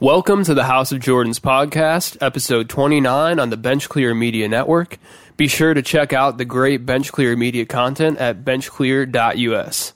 Welcome to the House of Jordans podcast, episode 29 on the Bench Clear Media Network. Be sure to check out the great Bench Clear Media content at benchclear.us.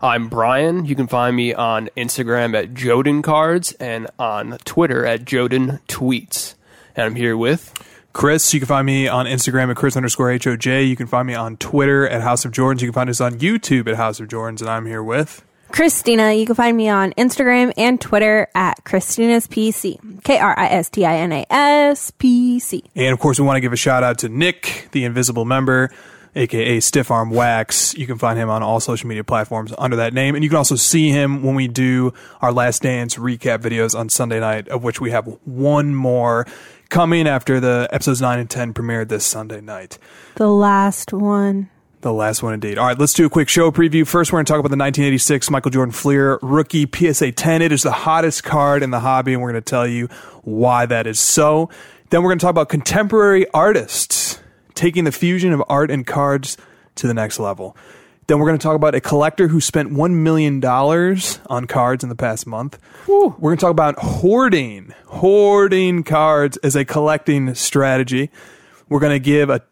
I'm Brian. You can find me on Instagram at Joden Cards and on Twitter at Joden Tweets. And I'm here with Chris, you can find me on Instagram at Chris underscore HOJ. You can find me on Twitter at House of Jordans. You can find us on YouTube at House of Jordans. And I'm here with Christina. You can find me on Instagram and Twitter at Christina's PC. K R I S T I N A S P C. And of course, we want to give a shout out to Nick, the invisible member, aka Stiff Arm Wax. You can find him on all social media platforms under that name. And you can also see him when we do our Last Dance recap videos on Sunday night, of which we have one more coming after the episodes 9 and 10 premiered this Sunday night. The last one. The last one, indeed. All right, let's do a quick show preview. First, we're going to talk about the 1986 Michael Jordan Fleer rookie PSA 10. It is the hottest card in the hobby, and we're going to tell you why that is so. Then, we're going to talk about contemporary artists taking the fusion of art and cards to the next level. Then, we're going to talk about a collector who spent $1 million on cards in the past month. We're going to talk about hoarding, hoarding cards as a collecting strategy. We're going to give a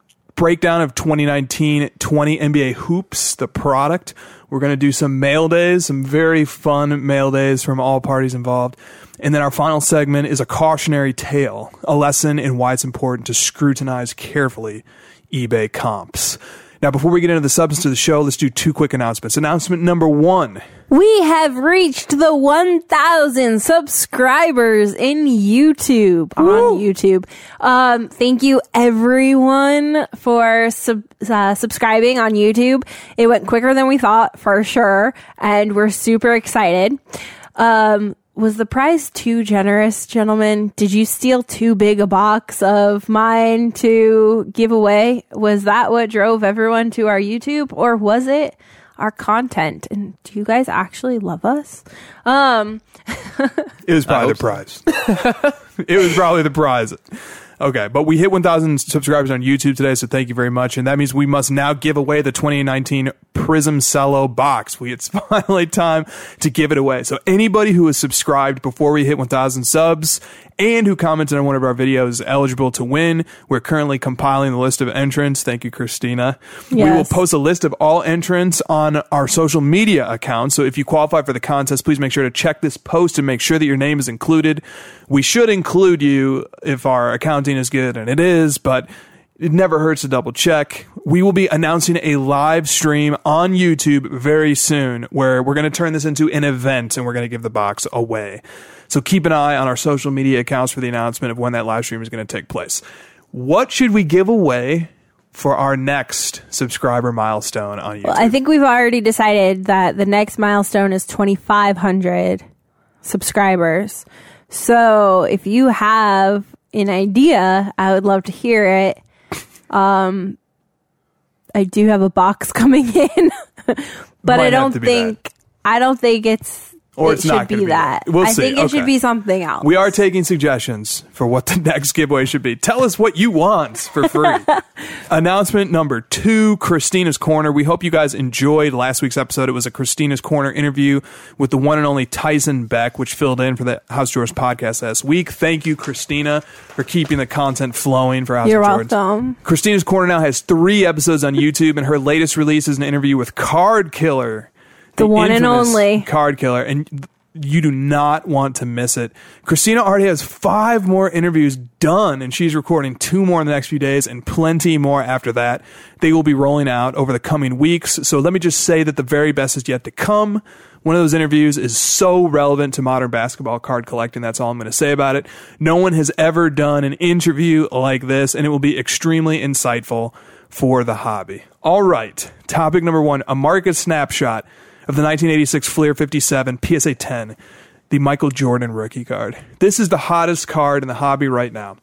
breakdown of 2019 20 NBA hoops, the product. We're going to do some mail days, some very fun mail days from all parties involved. And then our final segment is a cautionary tale, a lesson in why it's important to scrutinize carefully eBay comps. Now, before we get into the substance of the show, let's do two quick announcements. Announcement number one. We have reached the 1,000 subscribers in YouTube on YouTube. Um, thank you everyone for sub- uh, subscribing on YouTube. It went quicker than we thought for sure. And we're super excited. Um, was the prize too generous, gentlemen? Did you steal too big a box of mine to give away? Was that what drove everyone to our YouTube or was it our content? And do you guys actually love us? Um, It was probably the prize. it was probably the prize. Okay, but we hit 1,000 subscribers on YouTube today, so thank you very much. And that means we must now give away the 2019 Prizm Cello box. We it's finally time to give it away. So anybody who is subscribed before we hit 1,000 subs and who commented on one of our videos is eligible to win. We're currently compiling the list of entrants. Thank you, Christina. We will post a list of all entrants on our social media accounts. So if you qualify for the contest, please make sure to check this post and make sure that your name is included. We should include you if our accounting is good, and it is, but it never hurts to double check. We will be announcing a live stream on YouTube very soon where we're going to turn this into an event and we're going to give the box away. So keep an eye on our social media accounts for the announcement of when that live stream is going to take place. What should we give away for our next subscriber milestone on YouTube? well, I think we've already decided that the next milestone is 2,500 subscribers. So if you have an idea, I would love to hear it. Um, I do have a box coming in, but Might I don't think I don't think it's Or it it's should not be that. that. We'll I see. think it Okay. should be something else. We are taking suggestions for what the next giveaway should be. Tell us what you want for free. Announcement number two Christina's Corner. We hope you guys enjoyed last week's episode. It was a Christina's Corner interview with the one and only Tyson Beck, which filled in for the House Drawers podcast last week. Thank you, Christina, for keeping the content flowing for House You're welcome. Christina's Corner now has three episodes on YouTube, and her latest release is an interview with Card Killer. The one and only. Card Killer. And you do not want to miss it. Christina already has five more interviews done, and she's recording two more in the next few days and plenty more after that. They will be rolling out over the coming weeks. So let me just say that the very best is yet to come. One of those interviews is so relevant to modern basketball card collecting. That's all I'm going to say about it. No one has ever done an interview like this, and it will be extremely insightful for the hobby. All right. Topic number one a market snapshot of the 1986 Fleer 57 PSA 10, the Michael Jordan rookie card. This is the hottest card in the hobby right now.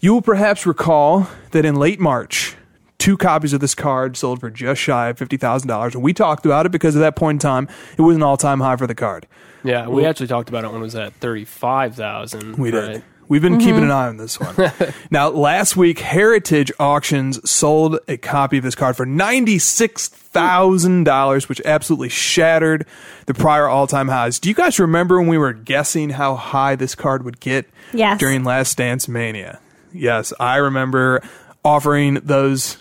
You will perhaps recall that in late March, two copies of this card sold for just shy of $50,000. And we talked about it because at that point in time, it was an all time high for the card. Yeah, we actually talked about it when it was at 35,000. We right? Did. We've been keeping an eye on this one. now, last week, Heritage Auctions sold a copy of this card for $96,000, which absolutely shattered the prior all time highs. Do you guys remember when we were guessing how high this card would get Yes. during Last Dance Mania? Yes, I remember offering those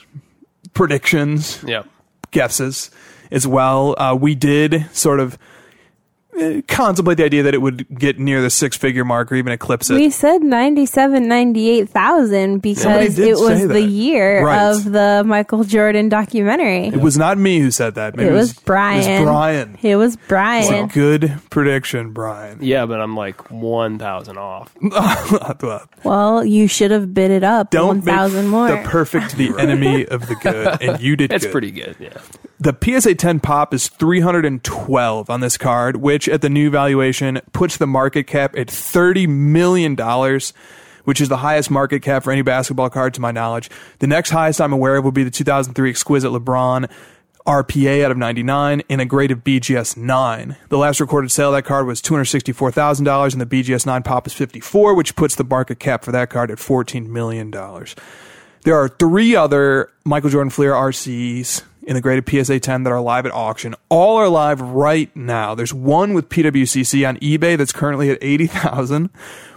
predictions Yeah. guesses as well. Uh, we did sort of contemplate the idea that it would get near the six figure mark or even eclipse it. We said 97, 98,000 because it was say the year Right. of the Michael Jordan documentary. it was not me who said that. Maybe It was Brian. It was Brian. It was Brian. It's a Brian. good prediction, Brian. Yeah, but I'm like 1,000 off. Well, you should have bid it up Don't make 1,000 more. the perfect the enemy of the good, and you did. It's good. pretty good. Yeah. The PSA 10 pop is 312 on this card, which at the new valuation puts the market cap at $30 million, which is the highest market cap for any basketball card to my knowledge. The next highest I'm aware of would be the 2003 exquisite LeBron RPA out of 99 in a grade of BGS 9. The last recorded sale of that card was $264,000 and the BGS 9 pop is 54, which puts the market cap for that card at $14 million. There are three other Michael Jordan Fleer RCs in the graded PSA 10 that are live at auction. All are live right now. There's one with PWCC on eBay that's currently at 80,000.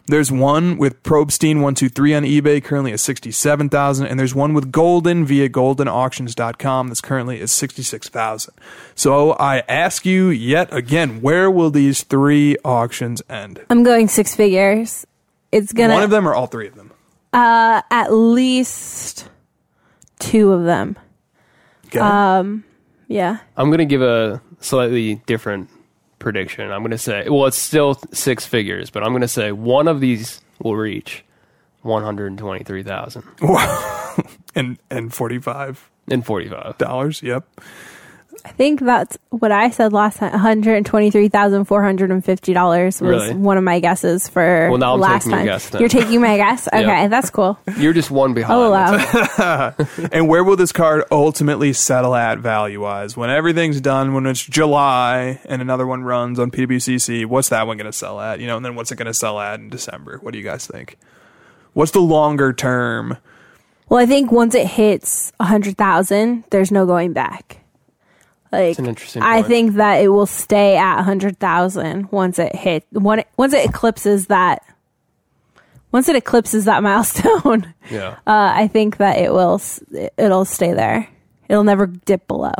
There's one with Probstein 123 on eBay currently at 67,000 and there's one with Goldin via goldinauctions.com that's currently at 66,000. So I ask you yet again, where will these three auctions end? I'm going six figures. It's going to One of them or all three of them? Uh at least two of them. Okay. Um, yeah. I'm going to give a slightly different prediction. I'm going to say, well, it's still six figures, but I'm going to say one of these will reach 123,000 and and 45 and 45. dollars. Yep. I think that's what I said last time. One hundred twenty-three thousand four hundred and fifty dollars was Really? one of my guesses for Well, now I'm last taking your time. guess then. You're taking my guess. Okay, that's cool. You're just one behind. Oh wow! And where will this card ultimately settle at value wise? When everything's done, when it's July and another one runs on PWCC, what's that one going to sell at? You know, and then what's it going to sell at in December? What do you guys think? What's the longer term? Well, I think once it hits a hundred thousand, there's no going back. Like an interesting I point. think that it will stay at hundred thousand once it hit when it, once it eclipses that. Once it eclipses that milestone, Yeah. uh, I think that it will it'll stay there. It'll never dip below.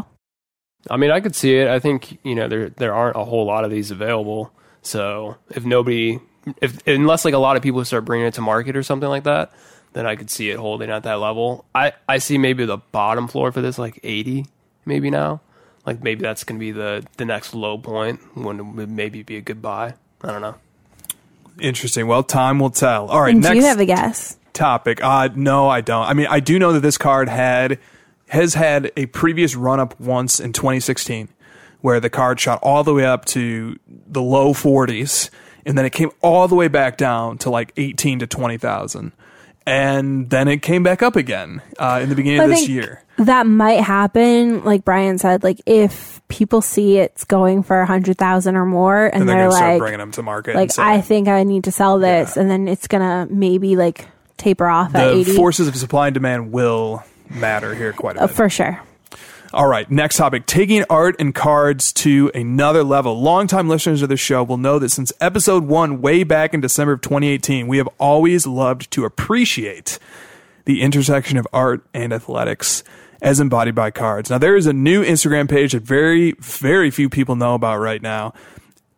I mean, I could see it. I think you know there there aren't a whole lot of these available. So if nobody, if unless like a lot of people start bringing it to market or something like that, then I could see it holding at that level. I I see maybe the bottom floor for this like eighty, maybe now. Like maybe that's gonna be the the next low point when it would maybe be a good buy. I don't know. Interesting. Well, time will tell. All right, And do next you have a guess? topic. Uh, no, I don't. I mean, I do know that this card had has had a previous run up once in 2016, where the card shot all the way up to the low 40s, and then it came all the way back down to like 18 to 20,000, and then it came back up again uh, in the beginning of this think year. That might happen, like Brian said, like if people see it's going for a hundred thousand or more, and, And they're, they're, like, bringing them to market. like say- I think I need to sell this, and then it's gonna maybe like taper off at the forces of supply and demand will matter here quite a Uh, bit. for sure. All right, next topic. Taking art and cards to another level. Longtime listeners of the show will know that since episode one, way back in December of 2018, we have always loved to appreciate the intersection of art and athletics as embodied by cards. Now, there is a new Instagram page that very, very few people know about right now.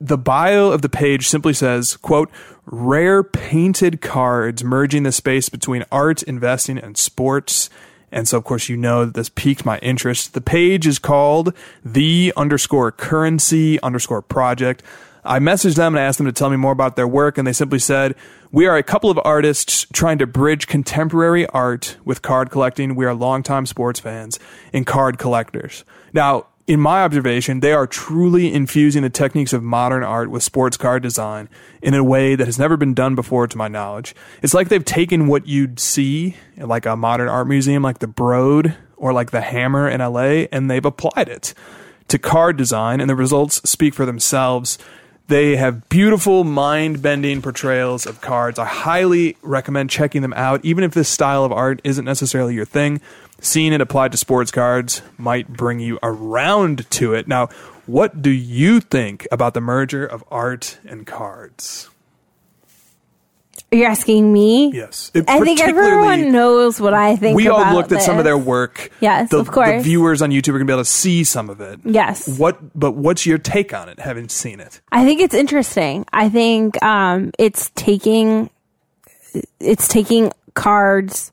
The bio of the page simply says, quote, rare painted cards merging the space between art, investing, and sports. And so, of course, you know that this piqued my interest. The page is called the underscore currency underscore project. I messaged them and asked them to tell me more about their work, and they simply said, We are a couple of artists trying to bridge contemporary art with card collecting. We are longtime sports fans and card collectors. Now, in my observation, they are truly infusing the techniques of modern art with sports card design in a way that has never been done before, to my knowledge. It's like they've taken what you'd see like a modern art museum, like the Broad or like the Hammer in LA, and they've applied it to card design, and the results speak for themselves. They have beautiful, mind bending portrayals of cards. I highly recommend checking them out, even if this style of art isn't necessarily your thing. Seeing it applied to sports cards might bring you around to it. Now, what do you think about the merger of art and cards? You're asking me? Yes. It I think everyone knows what I think We all looked at some of their work. Yes, the, of course. The viewers on YouTube are going to be able to see some of it. Yes. What? But what's your take on it? Having seen it, I think it's interesting. I think um, it's taking it's taking cards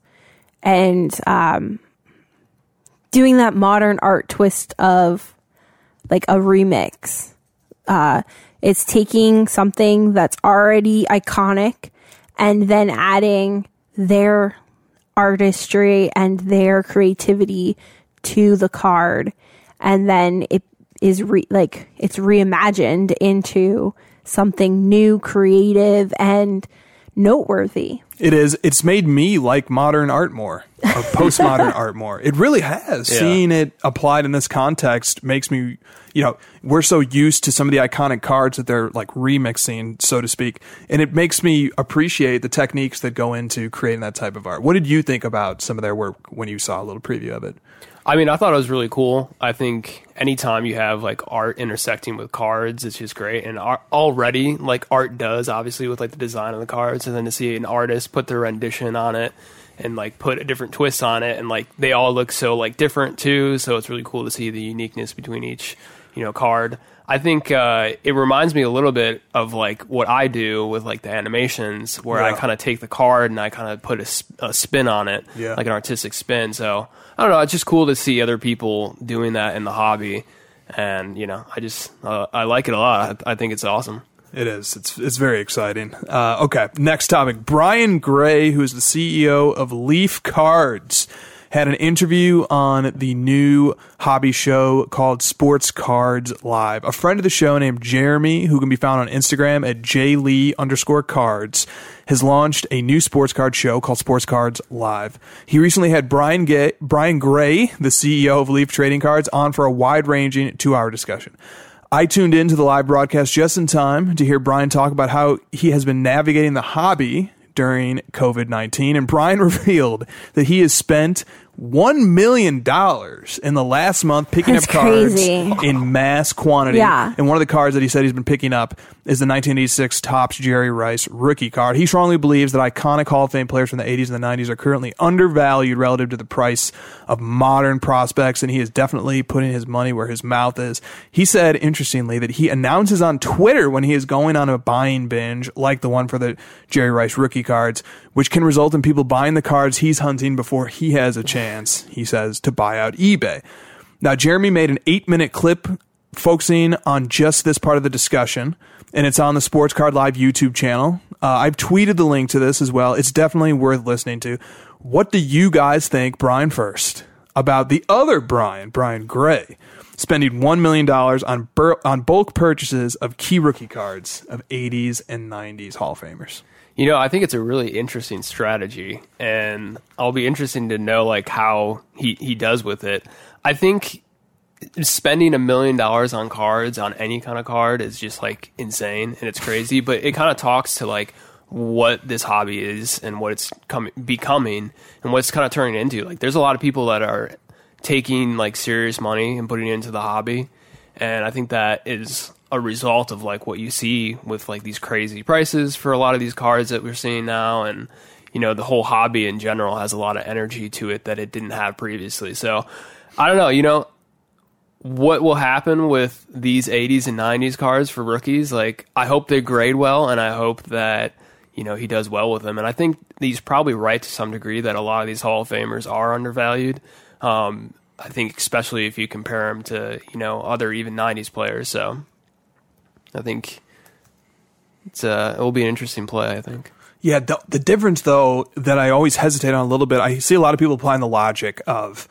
and um, doing that modern art twist of like a remix. Uh, it's taking something that's already iconic and then adding their artistry and their creativity to the card and then it is re- like it's reimagined into something new creative and noteworthy it is. It's made me like modern art more, or postmodern art more. It really has. Yeah. Seeing it applied in this context makes me. You know, we're so used to some of the iconic cards that they're like remixing, so to speak, and it makes me appreciate the techniques that go into creating that type of art. What did you think about some of their work when you saw a little preview of it? I mean, I thought it was really cool. I think anytime you have like art intersecting with cards, it's just great. And already, like art does, obviously, with like the design of the cards, and then to see an artist put their rendition on it and like put a different twist on it, and like they all look so like different too. So it's really cool to see the uniqueness between each, you know, card. I think uh, it reminds me a little bit of like what I do with like the animations, where I kind of take the card and I kind of put a spin on it, Yeah. like an artistic spin. So I don't know. It's just cool to see other people doing that in the hobby, and you know, I just uh, I like it a lot. I, I think it's awesome. It is. It's it's very exciting. Uh, okay, next topic. Brian Gray, who is the CEO of Leaf Cards, had an interview on the new hobby show called Sports Cards Live. A friend of the show named Jeremy, who can be found on Instagram at jlee underscore cards, has launched a new sports card show called Sports Cards Live. He recently had Brian Brian Gray, the CEO of Leaf Trading Cards, on for a wide-ranging two-hour discussion. I tuned into the live broadcast just in time to hear Brian talk about how he has been navigating the hobby during COVID 19. And Brian revealed that he has spent $1 million in the last month picking That's up cards crazy. in mass quantity. Yeah. And one of the cards that he said he's been picking up is the 1986 Topps Jerry Rice rookie card. He strongly believes that iconic Hall of Fame players from the 80s and the 90s are currently undervalued relative to the price of modern prospects, and he is definitely putting his money where his mouth is. He said, interestingly, that he announces on Twitter when he is going on a buying binge, like the one for the Jerry Rice rookie cards, which can result in people buying the cards he's hunting before he has a chance, he says, to buy out eBay. Now, Jeremy made an eight minute clip focusing on just this part of the discussion, and it's on the Sports Card Live YouTube channel. Uh, I've tweeted the link to this as well. It's definitely worth listening to. What do you guys think, Brian, first, about the other Brian, Brian Gray, spending $1 million on, bur- on bulk purchases of key rookie cards of 80s and 90s Hall of Famers? You know, I think it's a really interesting strategy, and I'll be interested to know like how he he does with it. I think spending a million dollars on cards on any kind of card is just like insane and it's crazy. but it kind of talks to like what this hobby is and what it's coming becoming and what it's kind of turning into. Like, there's a lot of people that are taking like serious money and putting it into the hobby, and I think that is a result of like what you see with like these crazy prices for a lot of these cards that we're seeing now. And you know the whole hobby in general has a lot of energy to it that it didn't have previously. So i don't know you know what will happen with these 80s and 90s cards for rookies? Like i hope they grade well and i hope that you know he does well with them. And i think he's probably right to some degree that a lot of these hall of famers are undervalued. Um, i think especially if you compare them to you know other even 90s players so I think it's uh, it will be an interesting play. I think. Yeah, the, the difference though that I always hesitate on a little bit, I see a lot of people applying the logic of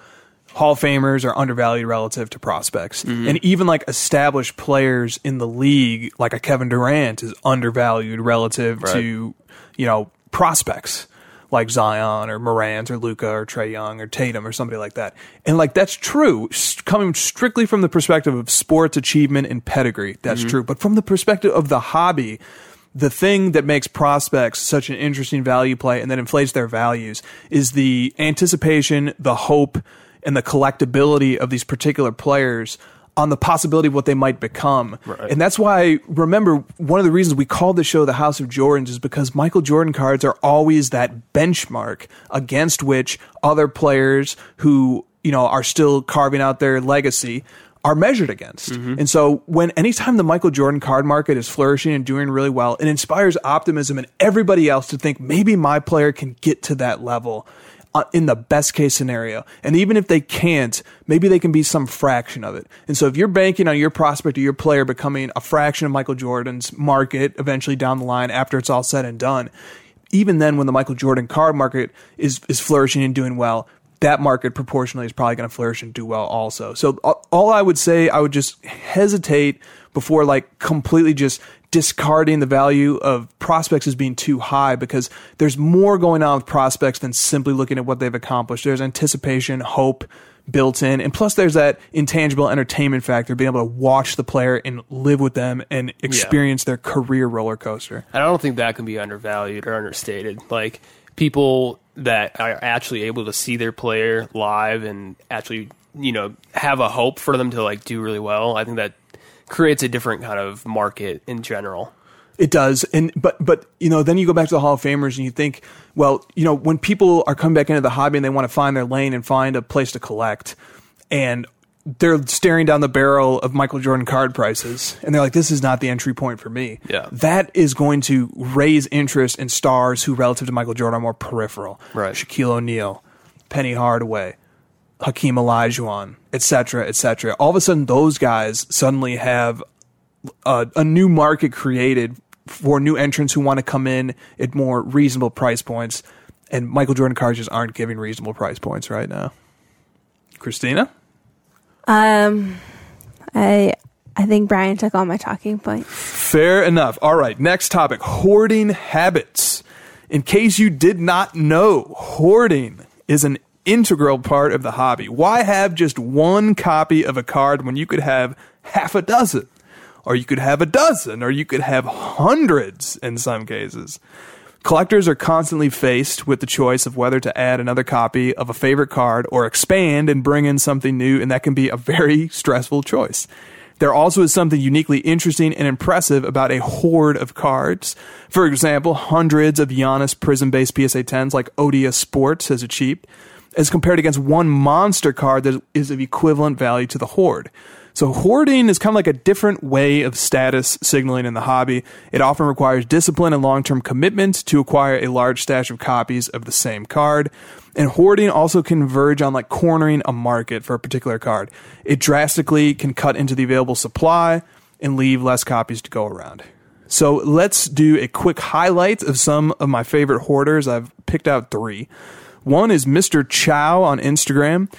Hall of Famers are undervalued relative to prospects, and even like established players in the league, like a Kevin Durant, is undervalued relative to you know prospects. Like Zion or Morant or Luka or Trae Young or Tatum or somebody like that. And like that's true, coming strictly from the perspective of sports achievement and pedigree. That's mm-hmm. true. But from the perspective of the hobby, the thing that makes prospects such an interesting value play and that inflates their values is the anticipation, the hope, and the collectability of these particular players on the possibility of what they might become. Right. And that's why, remember, one of the reasons we called the show The House of Jordans is because Michael Jordan cards are always that benchmark against which other players who, you know, are still carving out their legacy are measured against. Mm-hmm. And so when anytime the Michael Jordan card market is flourishing and doing really well, it inspires optimism in everybody else to think maybe my player can get to that level Uh, in the best case scenario. And even if they can't, maybe they can be some fraction of it. And so if you're banking on your prospect or your player becoming a fraction of Michael Jordan's market eventually down the line after it's all said and done, even then when the Michael Jordan card market is is flourishing and doing well, that market proportionally is probably going to flourish and do well also. So uh, all I would say, I would just hesitate before like completely just discarding the value of prospects as being too high because there's more going on with prospects than simply looking at what they've accomplished. There's anticipation, hope built in, and plus there's that intangible entertainment factor, being able to watch the player and live with them and experience their career roller coaster. And I don't think that can be undervalued or understated. Like people that are actually able to see their player live and actually, you know, have a hope for them to like do really well. I think that creates a different kind of market in general. It does, and but but you know, then you go back to the Hall of Famers and you think, well, you know, when people are coming back into the hobby and they want to find their lane and find a place to collect, and they're staring down the barrel of Michael Jordan card prices, and they're like, "This is not the entry point for me." Yeah. that is going to raise interest in stars who, relative to Michael Jordan, are more peripheral. Right. Shaquille O'Neal, Penny Hardaway, Hakeem Olajuwon, et cetera, et cetera. All of a sudden, those guys suddenly have a, a new market created for new entrants who want to come in at more reasonable price points. And Michael Jordan cards just aren't giving reasonable price points right now. Christina? Um, I I think Brian took all my talking points. Fair enough. All right, next topic hoarding habits. In case you did not know, hoarding is an integral part of the hobby. Why have just one copy of a card when you could have half a dozen? Or you could have a dozen, or you could have hundreds in some cases. Collectors are constantly faced with the choice of whether to add another copy of a favorite card or expand and bring in something new, and that can be a very stressful choice. There also is something uniquely interesting and impressive about a horde of cards. For example, hundreds of Giannis Prizm based PSA 10s like Odia Sports has achieved, as compared against one monster card that is of equivalent value to the horde. So hoarding is kind of like a different way of status signaling in the hobby. It often requires discipline and long-term commitment to acquire a large stash of copies of the same card. And hoarding also converge on like cornering a market for a particular card. It drastically can cut into the available supply and leave less copies to go around. So let's do a quick highlight of some of my favorite hoarders. I've picked out three. One is Mr. Chow on Instagram.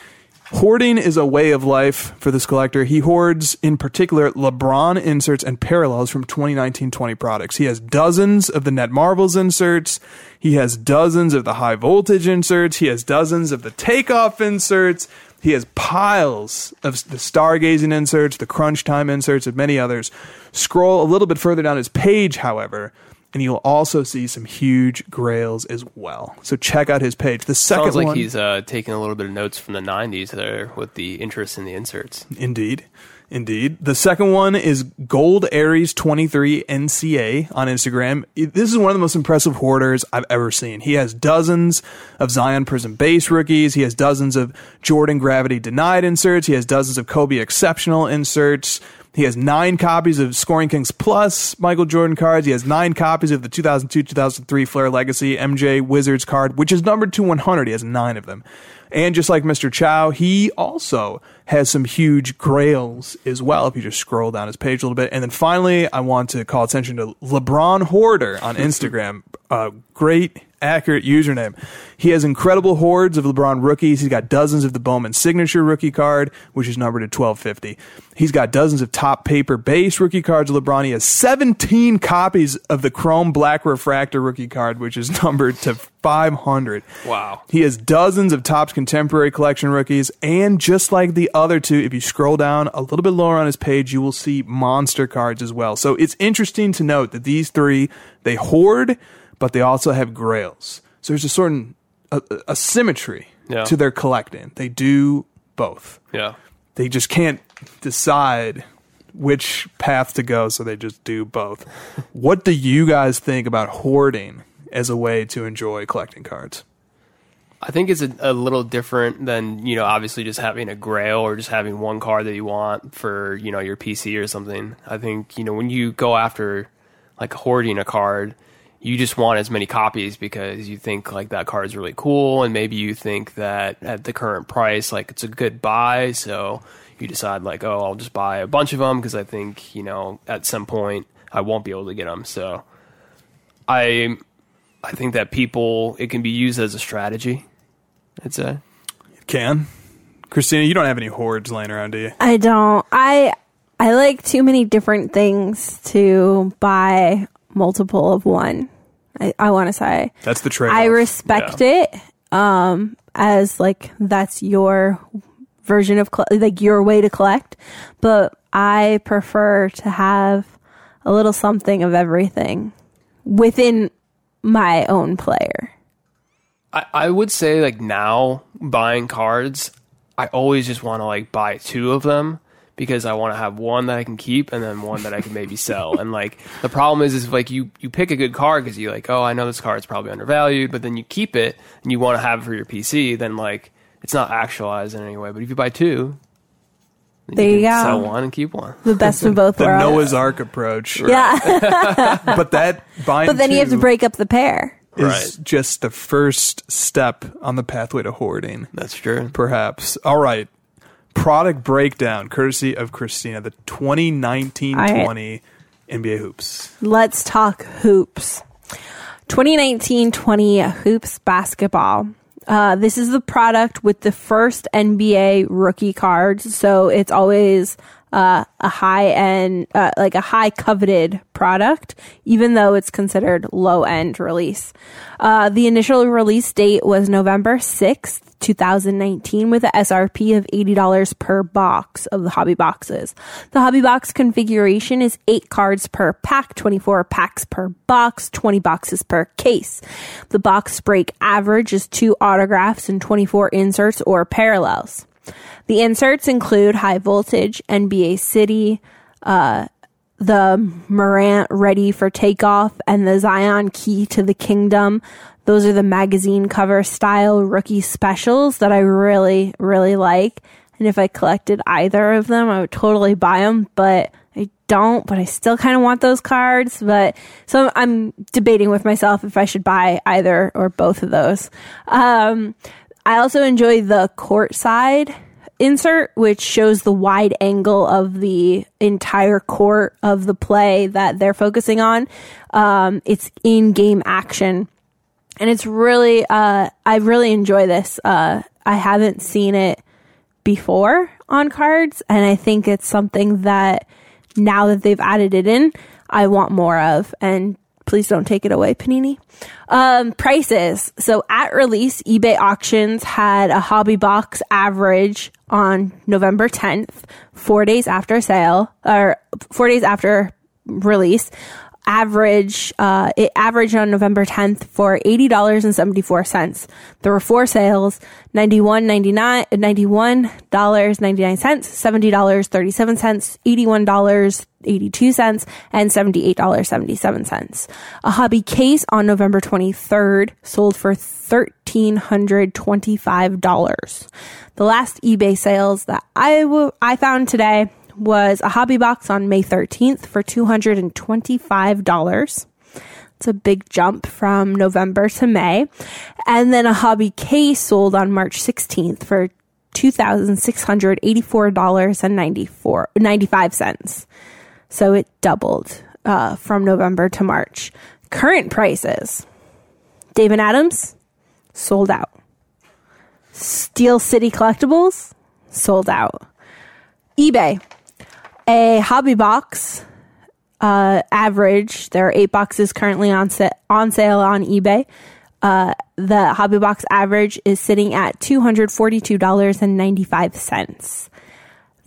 Hoarding is a way of life for this collector. He hoards, in particular, LeBron inserts and parallels from 2019 20 products. He has dozens of the Net Marvels inserts. He has dozens of the high voltage inserts. He has dozens of the takeoff inserts. He has piles of the stargazing inserts, the crunch time inserts, and many others. Scroll a little bit further down his page, however, and you'll also see some huge grails as well. So check out his page. The second Sounds like one, he's uh, taking a little bit of notes from the '90s there with the interest in the inserts. Indeed. Indeed. The second one is Gold Aries 23 NCA on Instagram. This is one of the most impressive hoarders I've ever seen. He has dozens of Zion Prizm base rookies. He has dozens of Jordan Gravity denied inserts. He has dozens of Kobe exceptional inserts. He has nine copies of Scoring Kings Plus Michael Jordan cards. He has nine copies of the 2002 2003 Flair Legacy MJ Wizards card, which is numbered to 100. He has nine of them. And just like Mr. Chow, he also has some huge grails as well. If you just scroll down his page a little bit. And then finally, I want to call attention to LeBron Hoarder on Instagram. uh, great accurate username. He has incredible hordes of LeBron rookies. He's got dozens of the Bowman signature rookie card, which is numbered at 1250. He's got dozens of top paper base rookie cards of LeBron. He has 17 copies of the chrome black refractor rookie card, which is numbered to 500. Wow. He has dozens of Topps contemporary collection rookies, and just like the other two, if you scroll down a little bit lower on his page, you will see monster cards as well. So it's interesting to note that these three they hoard, but they also have grails. So there's a certain a, a symmetry Yeah. to their collecting. They do both. Yeah. They just can't decide which path to go, so they just do both. what do you guys think about hoarding as a way to enjoy collecting cards? I think it's a, a little different than you know obviously just having a grail or just having one card that you want for you know your PC or something. I think you know when you go after like hoarding a card, you just want as many copies because you think like that card's really cool and maybe you think that at the current price like it's a good buy, so you decide like oh I'll just buy a bunch of them because I think you know at some point I won't be able to get them. So I I think that people it can be used as a strategy. I'd say. it Can Christina, you don't have any hordes laying around, do you? I don't. I I like too many different things to buy multiple of one. I, I want to say That's the trade. I respect it um as like that's your version of like your way to collect, but I prefer to have a little something of everything within my own player. I, I would say like now buying cards, I always just want to like buy two of them because I want to have one that I can keep and then one that I can maybe sell. And like the problem is, is like you you pick a good card because you like, oh, I know this card's probably undervalued, but then you keep it and you want to have it for your PC. Then like it's not actualized in any way. But if you buy two, then There you can go. Sell one and keep one. The best of both the worlds. Noah's Ark approach. yeah, But that buying but then you have to break up the pair. is Right. just the first step on the pathway to hoarding. That's true. Perhaps. All right. Product breakdown, courtesy of Christina, the 2019-20 NBA hoops. Let's talk hoops. 2019-20 hoops basketball. Uh, this is the product with the first NBA rookie cards, so it's always uh, a high end, uh, like a high coveted product, even though it's considered low end release. Uh, the initial release date was November 6th, 2019 with a SRP of $80 per box of the hobby boxes. The hobby box configuration is 8 cards per pack, 24 packs per box, 20 boxes per case. The box break average is 2 autographs and 24 inserts or parallels. The inserts include High Voltage, NBA City, uh, the Morant Ready for Takeoff, and the Zion Key to the Kingdom. Those are the magazine cover style rookie specials that I really, really like. And if I collected either of them, I would totally buy them, but I don't, but I still kind of want those cards. But so I'm debating with myself if I should buy either or both of those. Um, I also enjoy the court side insert, which shows the wide angle of the entire court of the play that they're focusing on. Um, it's in game action. And it's really, uh, I really enjoy this. Uh, I haven't seen it before on cards, and I think it's something that now that they've added it in, I want more of. And please don't take it away, Panini. Um, prices. So at release, eBay auctions had a hobby box average on November 10th, four days after sale, or four days after release. Average, uh, it averaged on November 10th for $80.74. There were four sales, $91, $99, $91.99, $70.37, $81.82, and $78.77. A hobby case on November 23rd sold for $1,325. The last eBay sales that I w- I found today was a hobby box on May 13th for $225. It's a big jump from November to May. And then a hobby case sold on March 16th for $2,684.95. So it doubled uh, from November to March. Current prices Dave and Adam's, sold out. Steel City Collectibles, sold out. eBay, a hobby box, uh, average. There are eight boxes currently on sa- on sale on eBay. Uh, the hobby box average is sitting at two hundred forty two dollars and ninety five cents.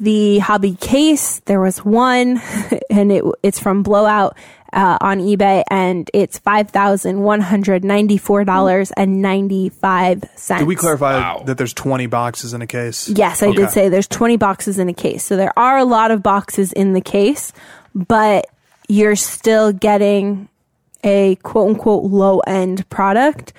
The hobby case, there was one, and it it's from Blowout uh, on eBay, and it's five thousand one hundred ninety four dollars and ninety five cents. Did we clarify Wow. that there's 20 boxes in a case? Yes, I Okay. did say there's 20 boxes in a case. So there are a lot of boxes in the case, but you're still getting a quote unquote low end product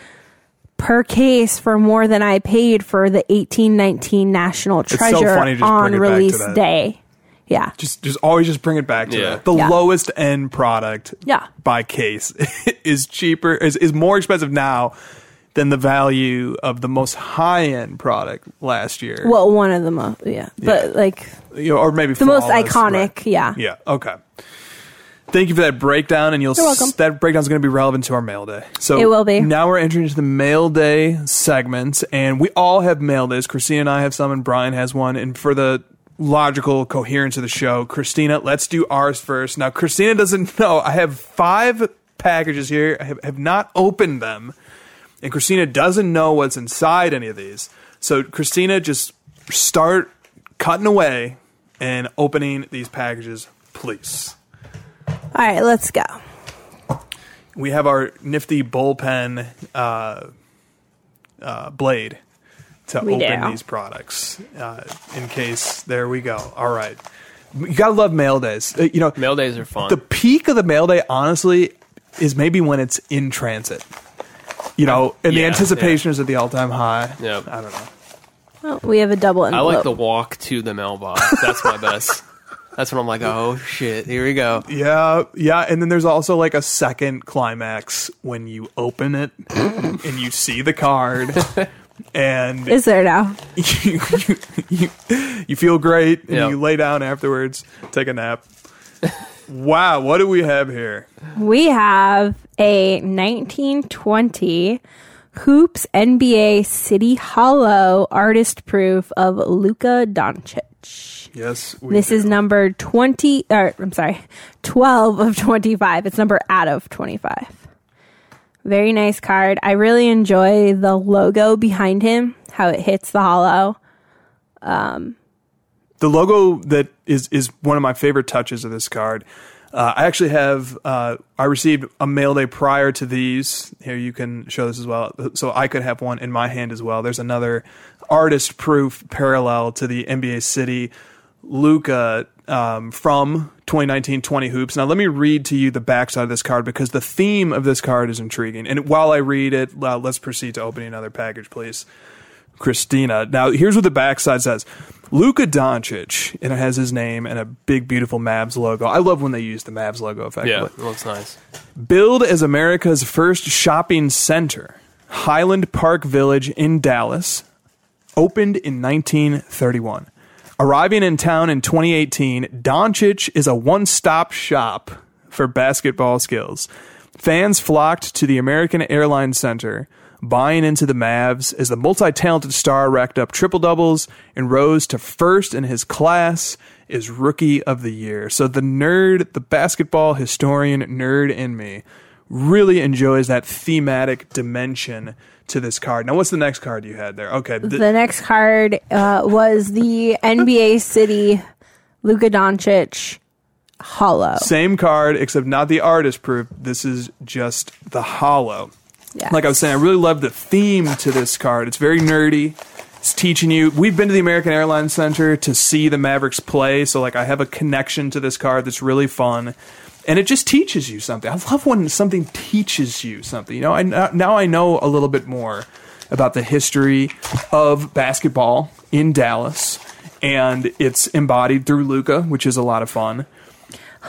per case for more than I paid for the 1819 National Treasure funny to just on bring it back to release day. Yeah. Just, just always just bring it back to Yeah. that. The Yeah. lowest end product Yeah. by case is cheaper, is, is more expensive now than the value of the most high end product last year. Well, one of the most, yeah. But like You know, or maybe the most iconic, right. yeah. Yeah. Okay. Thank you for that breakdown, and you'll You're s- that breakdown is going to be relevant to our mail day. So It will be. Now we're entering into the mail day segment, and we all have mail days. Christina and I have some, and Brian has one. And for the logical coherence of the show, Christina, let's do ours first. Now, Christina doesn't know I have five packages here. I have, have not opened them, and Christina doesn't know what's inside any of these. So, Christina, just start cutting away and opening these packages, please. All right, let's go. we have our nifty bullpen uh, uh, blade to We open do. these products uh, in case. There we go. All right. You gotta love mail days. Uh, you know, Mail days are fun. the peak of the mail day, honestly, is maybe when it's in transit. You know, and the Yeah, anticipation is at the all-time high. Yeah, I don't know. Well, we have a double I like the walk to the mailbox. That's my best. That's when I'm like, oh shit, here we go. Yeah, yeah, and then there's also like a second climax when you open it and you see the card, and Is there now? you, you, you, you feel great and Yeah. you lay down afterwards, take a nap. wow, what do we have here? We have a 1920 Hoops NBA City Holo artist proof of Luka Doncic. Yes, This do. is number 20, or I'm sorry, 12 of 25. It's number out of 25. Very nice card. I really enjoy the logo behind him, how it hits the holo. the logo that is is one of my favorite touches of this card. Uh, I actually have uh, I received a mail day prior to these. Here you can show this as well, so I could have one in my hand as well. There's another artist proof parallel to the NBA City Luka um, from 2019-20 hoops. Now let me read to you the backside of this card because the theme of this card is intriguing. And while I read it, uh, let's proceed to opening another package, please. Christina. Now, here's what the backside says Luka Doncic, and it has his name and a big, beautiful Mavs logo. I love when they use the Mavs logo effectively. Yeah, it looks nice. Billed as America's first shopping center, Highland Park Village in Dallas opened in 1931. Arriving in town in 2018, Doncic is a one stop shop for basketball skills. Fans flocked to the American Airlines Center, buying into the Mavs as the multi talented star racked up triple doubles and rose to first in his class as Rookie of the Year. So the nerd, the basketball historian nerd in me, really enjoys that thematic dimension to this card. Now, what's the next card you had there? Okay, th- The next card uh, was the NBA City Luka Doncic holo. Same card, except not the artist proof. This is just the holo. Yes. Like I was saying, I really love the theme to this card. It's very nerdy. It's teaching you. We've been to the American Airlines Center to see the Mavericks play, so like I have a connection to this card that's really fun, and it just teaches you something. I love when something teaches you something. You know, I now I know a little bit more about the history of basketball in Dallas, and it's embodied through Luka, which is a lot of fun.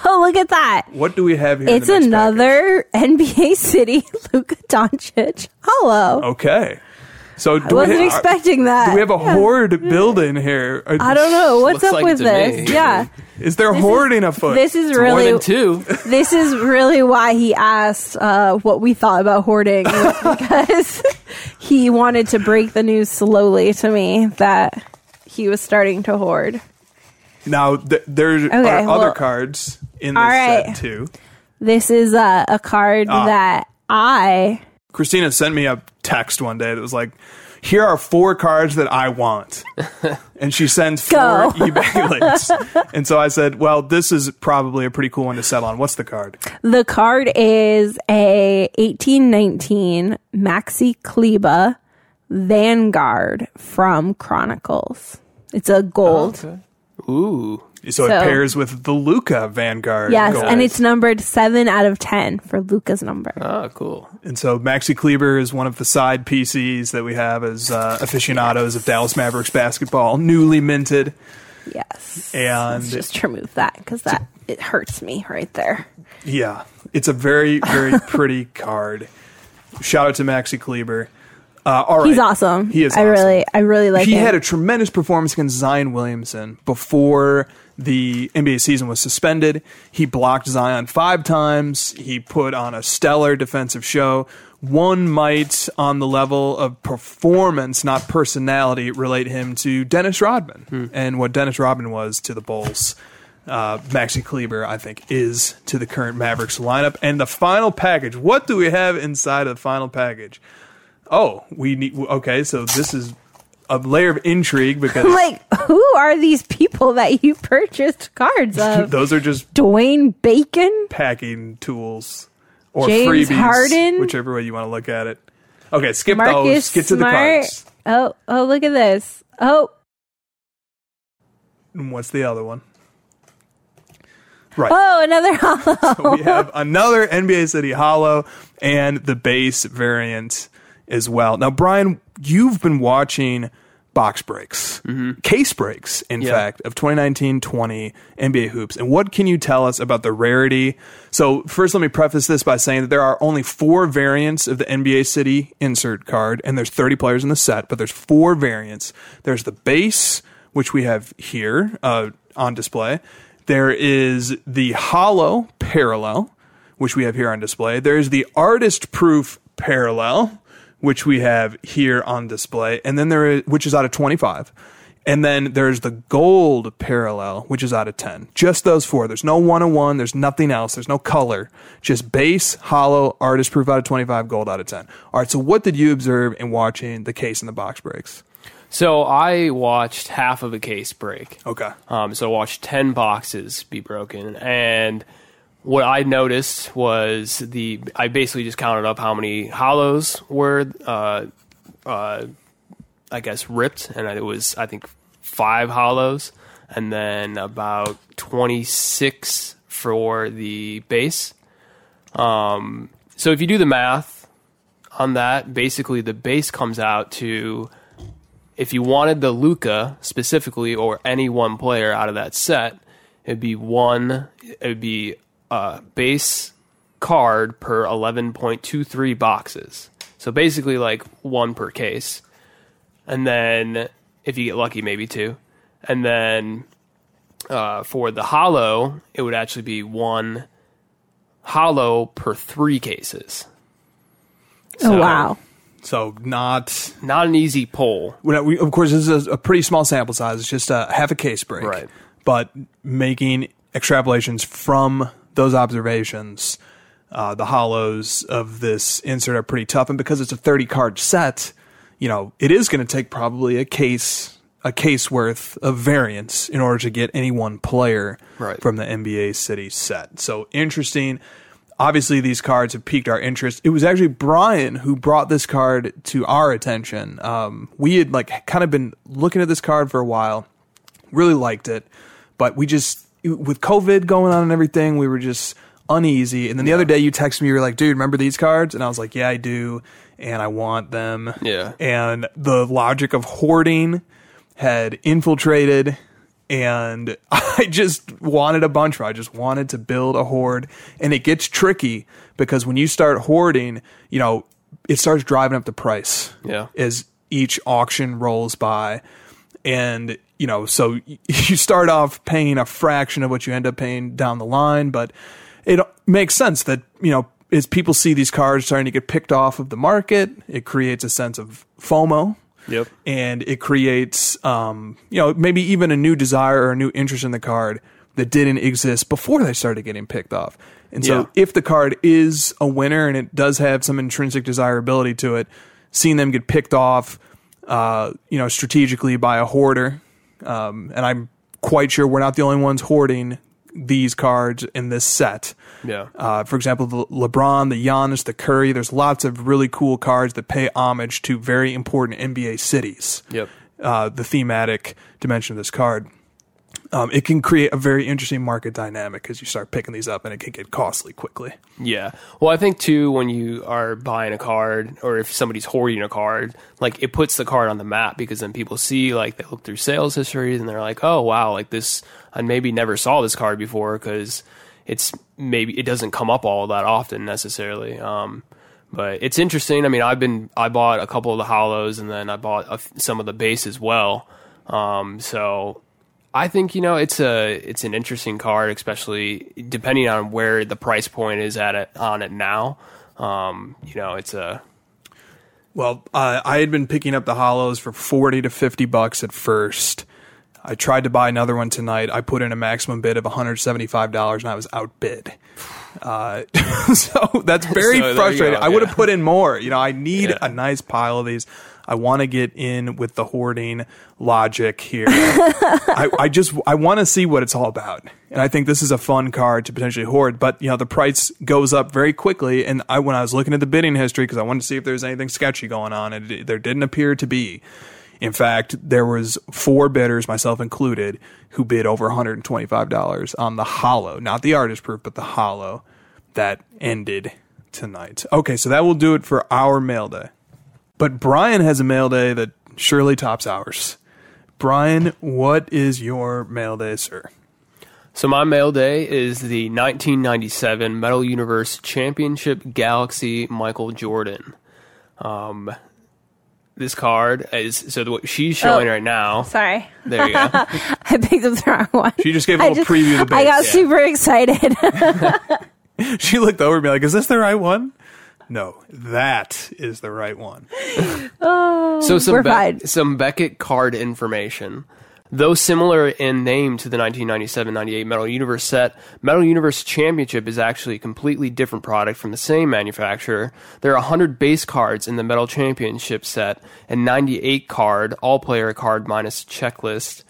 Oh, look at that. What do we have here? It's the next package? another NBA City Luka Doncic Hello. Okay. So I do wasn't we, expecting that. do we have a horde building here? I don't know what's up like with this. me. Yeah, Is there This is- hoarding afoot? this is More really than two. this is really why he asked uh, what we thought about hoarding because he wanted to break the news slowly to me that he was starting to hoard. now th- there are Okay, other cards in this All right. set too. This is uh, a card Ah. that I Christina sent me a text one day that was like, "Here are four cards that I want," and she sends four Go. eBay links. And so I said, "Well, this is probably a pretty cool one to settle on. What's the card?" The card is a 1819 Maxi Kleber Vanguard from Chronicles. It's a gold. Oh, Ooh. So, it pairs with the Luka Vanguard. Yes, gold. and it's numbered 7 out of 10 for Luka's number. Oh, cool. And so Maxi Kleber is one of the side PCs that we have as uh, aficionados of Dallas Mavericks basketball, newly minted. Yes. And Let's just remove that because that it hurts me right there. yeah, it's a very, very pretty card. Shout out to Maxi Kleber. Uh, all right. He's awesome. He is I awesome. really, I really like him. he him. had a tremendous performance against Zion Williamson before the NBA season was suspended. He blocked Zion five times. He put on a stellar defensive show. One might, on the level of performance, not personality, relate him to Dennis Rodman and what Dennis Rodman was to the Bulls. Uh, Maxi Kleber, I think, is to the current Mavericks lineup. And the final package. What do we have inside of the final package? Oh, we need. Okay, so this is a layer of intrigue because like, who are these people that you purchased cards of? those are just Dwayne Bacon? packing tools or James freebies, Harden? whichever way you want to look at it. Okay, skip Marcus those. Get to the cards. Oh, oh, look at this. Oh, And what's the other one? Right. oh, another holo. we have another NBA City Holo and the base variant as well. Now, Brian, you've been watching box breaks, case breaks, in Yeah. fact, of 2019 20 NBA hoops. And what can you tell us about the rarity? So, first, let me preface this by saying that there are only four variants of the NBA City insert card, and there's 30 players in the set, but there's four variants. There's the base, which we have here uh, on display. There is the holo parallel, which we have here on display. There's the artist proof parallel, which we have here on display, and then there is which is out of 25. And then there's the gold parallel, which is out of 10. Just those four. There's no one on one. There's nothing else. There's no color. Just base, holo, artist proof out of 25, gold out of 10. All right. So what did you observe in watching the case and the box breaks? So I watched half of a case break. Okay. Um, so I watched 10 boxes be broken. And what I noticed was the, I basically just counted up how many holos were, uh, uh, I guess, ripped. And it was, I think, five holos. And then about 26 for the base. Um, so if you do the math on that, basically the base comes out to if you wanted the Luka specifically or any one player out of that set, it'd be one. It would be a base card per eleven point two three boxes. So basically, like one per case, and then if you get lucky, maybe two, and then uh, for the holo, it would actually be one holo per three cases. oh, wow. So not Not an easy pull. We, of course, this is a, a pretty small sample size. It's just a half a case break. Right. But making extrapolations from those observations, uh, the holos of this insert are pretty tough. And because it's a 30 card set, you know, it is going to take probably a case, a case worth of variance in order to get any one player Right. from the NBA City set. So interesting. Obviously, these cards have piqued our interest. It was actually Brian who brought this card to our attention. Um, we had like kind of been looking at this card for a while, really liked it, but we just with COVID going on and everything, we were just uneasy. And then the other day, you texted me, you were like, "Dude, remember these cards?" And I was like, "Yeah, I do, and I want them." Yeah. And the logic of hoarding had infiltrated and I just wanted a bunch. I just wanted to build a hoard, and it gets tricky because when you start hoarding, you know, it starts driving up the price. Yeah. As each auction rolls by. And, you know, so you start off paying a fraction of what you end up paying down the line, but it makes sense that, you know, as people see these cards starting to get picked off of the market, it creates a sense of FOMO. Yep. And it creates, um, you know, maybe even a new desire or a new interest in the card that didn't exist before they started getting picked off. And so, Yeah. if the card is a winner and it does have some intrinsic desirability to it, seeing them get picked off, uh, you know, strategically by a hoarder, um, and I'm quite sure we're not the only ones hoarding these cards in this set. Yeah. Uh, for example, the LeBron, the Giannis, the Curry. There's lots of really cool cards that pay homage to very important NBA cities. Yep. Uh, the thematic dimension of this card. Um, it can create a very interesting market dynamic as you start picking these up, and it can get costly quickly. Yeah. Well, I think too when you are buying a card or if somebody's hoarding a card, like it puts the card on the map because then people see like they look through sales histories and they're like, "Oh, wow, like this I maybe never saw this card before because it's maybe it doesn't come up all that often necessarily." Um but it's interesting. I mean, I've been I bought a couple of the holos and then I bought a some of the base as well. Um so I think you know it's a it's an interesting card, especially depending on where the price point is at it on it now. Um, you know, it's a Well, uh, I had been picking up the holos for 40 to 50 bucks at first. I tried to buy another one tonight. I put in a maximum bid of $175 and I was outbid. Uh, so that's very So frustrating. go, I would have put in more. You know, I need Yeah. a nice pile of these. I want to get in with the hoarding logic here. I, I just I want to see what it's all about, and I think this is a fun card to potentially hoard. But you know, the price goes up very quickly, and I when I was looking at the bidding history because I wanted to see if there was anything sketchy going on, and it, there didn't appear to be. In fact, there was four bidders, myself included, who bid over $125 on the holo, not the artist proof, but the holo that ended tonight. Okay, so that will do it for our mail day. But Brian has a mail day that surely tops ours. Brian, what is your mail day, sir? so my mail day is the 1997 Metal Universe Championship Galaxy Michael Jordan. Um, this card is so what she's showing Oh. right now. Sorry. There you go. I picked up the wrong one. She just gave a I little preview of the I got yeah. super excited. She looked over at me like, "Is this the right one?" No, that is the right one. Oh, so some We're Be- fine. some Beckett card information. Though similar in name to the 1997-98 Metal Universe set, Metal Universe Championship is actually a completely different product from the same manufacturer. There are 100 base cards in the Metal Championship set and 98 card, all-player card minus checklist,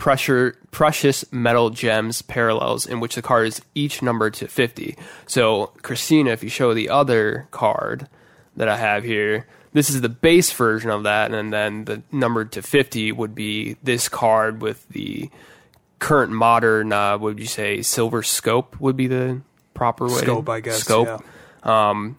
pressure, precious metal gems parallels in which the card is each numbered to 50. So, Christina, if you show the other card that I have here, this is the base version of that, and then the numbered to 50 would be this card with the current modern, uh, would you say, silver scope would be the proper way. to- Scope, I guess. Scope. yeah. Um,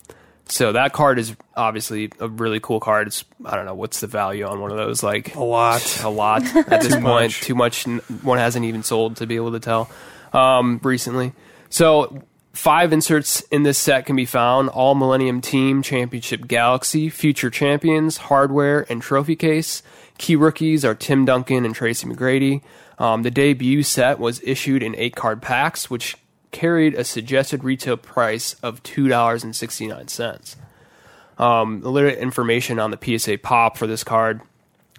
so that card is obviously a really cool card. It's I don't know what's the value on one of those. Like A lot. a lot at this point. much. Too much. One hasn't even sold to be able to tell um, recently. So five inserts in this set can be found: All Millennium Team, Championship Galaxy, Future Champions, Hardware, and Trophy Case. Key rookies are Tim Duncan and Tracy McGrady. Um, the debut set was issued in eight card packs, which carried a suggested retail price of two dollars and sixty nine cents um, a little information on the PSA pop for this card.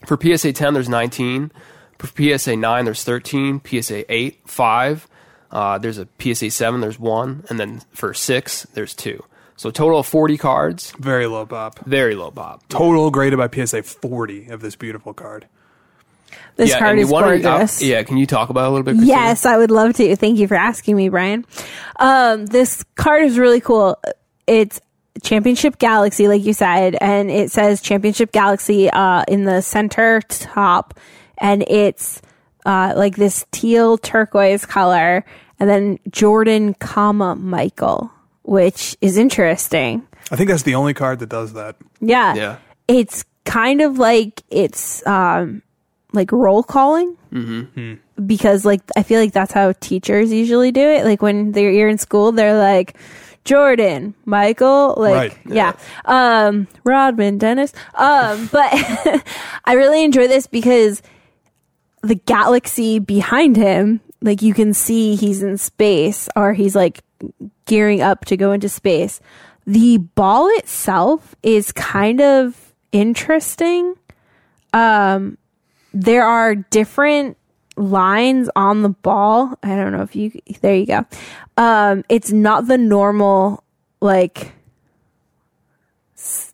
For PSA 10, there's 19. For PSA 9, there's 13. PSA 8, 5. Uh, there's a PSA 7, there's 1. And then for 6, there's 2. So total of 40 cards. Very low pop. Very low pop. Total graded by PSA 40 of this beautiful card. This card is one of the- uh, gorgeous. yeah, can you talk about it a little bit? Christina? Yes, I would love to. Thank you for asking me, Brian. Um, this card is really cool. It's Championship Galaxy, like you said, and it says Championship Galaxy uh, in the center top, and it's uh, like this teal turquoise color, and then Jordan, comma Michael, which is interesting. I think that's the only card that does that. Yeah, Yeah. it's kind of like it's um like roll calling because like I feel like that's how teachers usually do it. Like when they're you're in school, they're like Jordan, Michael, like Right, yeah. Um Rodman, Dennis. Um but I really enjoy this because the galaxy behind him, like you can see he's in space or he's like gearing up to go into space. The ball itself is kind of interesting. Um there are different lines on the ball. I don't know if you there you go. Um it's not the normal like s-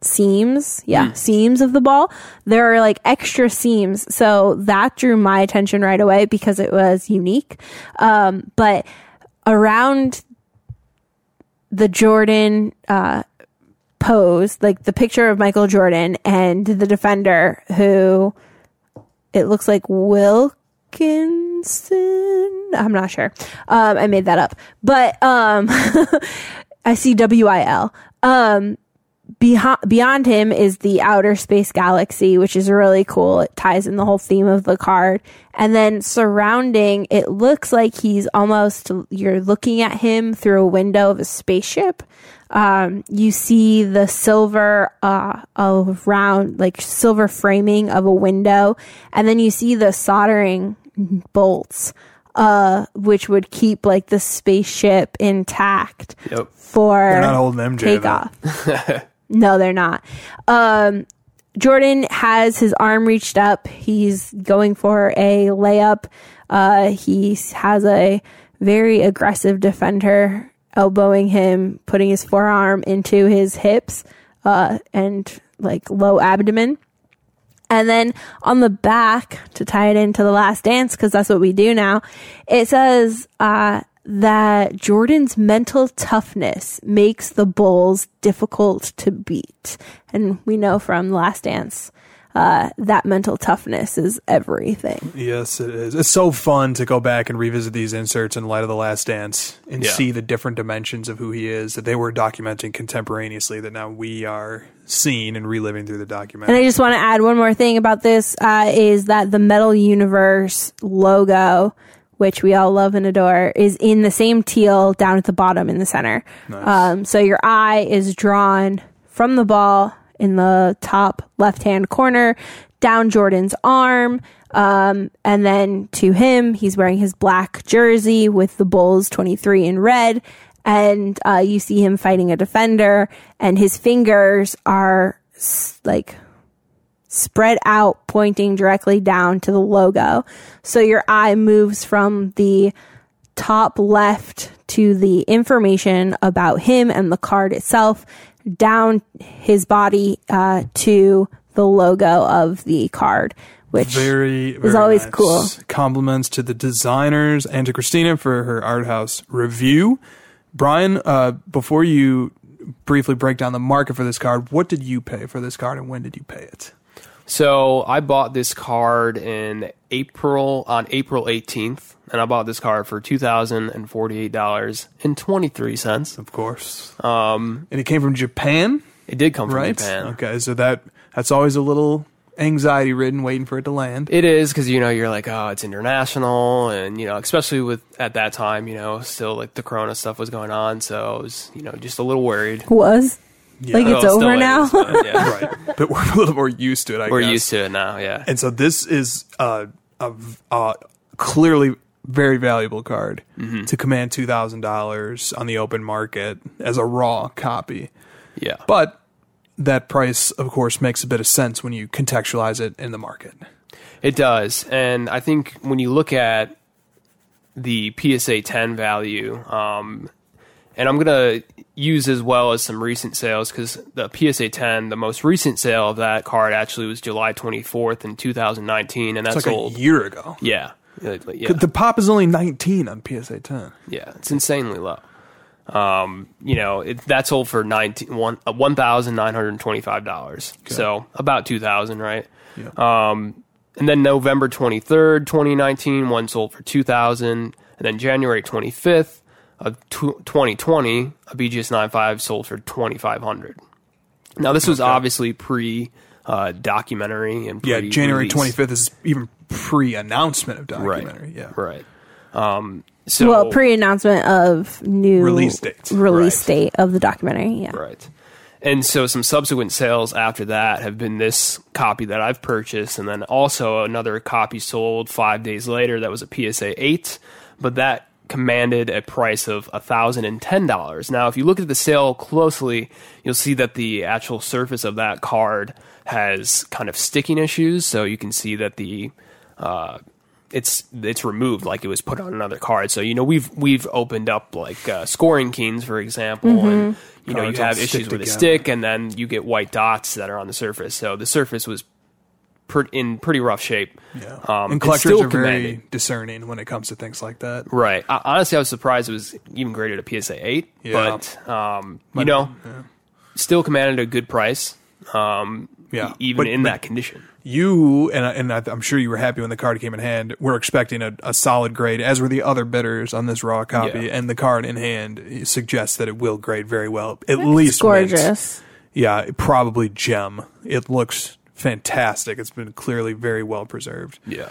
seams. Yeah, seams of the ball. There are like extra seams. So that drew my attention right away because it was unique. Um but around the Jordan uh pose, like the picture of Michael Jordan and the defender who it looks like Wilkinson. I'm not sure. Um, I made that up, but um, I see W I L. Um, behind beyond him is the outer space galaxy, which is really cool. It ties in the whole theme of the card, and then surrounding it looks like he's almost you're looking at him through a window of a spaceship. Um, you see the silver uh, around like silver framing of a window, and then you see the soldering bolts, uh, which would keep like the spaceship intact Yep. for They're not holding MJ, takeoff. no, they're not. Um, Jordan has his arm reached up. He's going for a layup. Uh, he has a very aggressive defender elbowing him, putting his forearm into his hips, uh, and like low abdomen. And then on the back, to tie it into the last dance, because that's what we do now, it says uh, that Jordan's mental toughness makes the Bulls difficult to beat. And we know from the last dance uh, that mental toughness is everything. Yes, it is. It's so fun to go back and revisit these inserts in light of the Last Dance and Yeah. see the different dimensions of who he is that they were documenting contemporaneously. That now we are seeing and reliving through the document. And. I just want to add one more thing about this uh, is that the Metal Universe logo, which we all love and adore, is in the same teal down at the bottom in the center. Um, so your eye is drawn from the ball in the top left hand corner down Jordan's arm. Um, and then to him, he's wearing his black jersey with the Bulls 23 in red. And uh, you see him fighting a defender, and his fingers are like spread out, pointing directly down to the logo. So your eye moves from the top left to the information about him and the card itself, down his body uh, to the logo of the card, which very, very always nice. cool. Compliments to the designers and to Christina for her art house review. Brian, uh, before you briefly break down the market for this card, what did you pay for this card and when did you pay it? So I bought this card in April on April 18th, and I bought this card for two thousand and forty-eight dollars and twenty-three cents. Of course. Um, and it came from Japan, It did come from right? Japan. Okay, so that that's always a little anxiety ridden waiting for it to land. It is because you know you're like, oh, it's international, and you know, especially with at that time, you know, still like the Corona stuff was going on, so I was, you know, just a little worried. was like it's Well, over now. but, yeah, right. But we're a little more used to it, I we're guess. used to it now. Yeah, And so this is a, a, a clearly very valuable card Mm-hmm. to command $2,000 on the open market as a raw copy. yeah. But that price, of course, makes a bit of sense when you contextualize it in the market. It does, and I think when you look at the PSA 10 value, um, and I'm gonna use as well as some recent sales because the PSA 10, the most recent sale of that card actually was July 24th in 2019, and that's it's like old. a year ago. Yeah. yeah. The pop is only 19 on PSA 10. Yeah, it's insanely low. Um, you know, it, that's sold for 19, $1,925. Uh, okay. So about 2000 right? Yeah. Um, and then November 23rd, 2019, one sold for 2000 And then January 25th, of 2020, a BGS 95 sold for 2500 Now, this was okay. obviously pre uh, documentary and Yeah, January release. 25th is even pre announcement of documentary. Right. Yeah. Right. Um, so, well, pre announcement of new release date. Release right. date of the documentary. Yeah. Right. And so some subsequent sales after that have been this copy that I've purchased, and then also another copy sold five days later that was a PSA 8. But that commanded a price of $1,010. Now, if you look at the sale closely, you'll see that the actual surface of that card has kind of sticking issues, so you can see that the uh, it's it's removed like it was put on another card. So you know we've we've opened up like uh, scoring keens, for example, and you know Cards you have issues with a stick, and then you get white dots that are on the surface. So the surface was per- in pretty rough shape. Yeah. Um, and it's collectors still are very discerning when it comes to things like that. Right. I, honestly, I was surprised it was even graded a PSA eight, Yeah. but um, you know, still commanded a good price. Um, Yeah. e- even But- in but- that condition. You and I- and I- I'm sure you were happy when the card came in hand. We're expecting a, a solid grade, as were the other bidders on this raw copy. Yeah. And the card in hand suggests that it will grade very well. At least mint. Gorgeous. Yeah, probably gem. It looks fantastic. It's been clearly very well preserved. Yeah.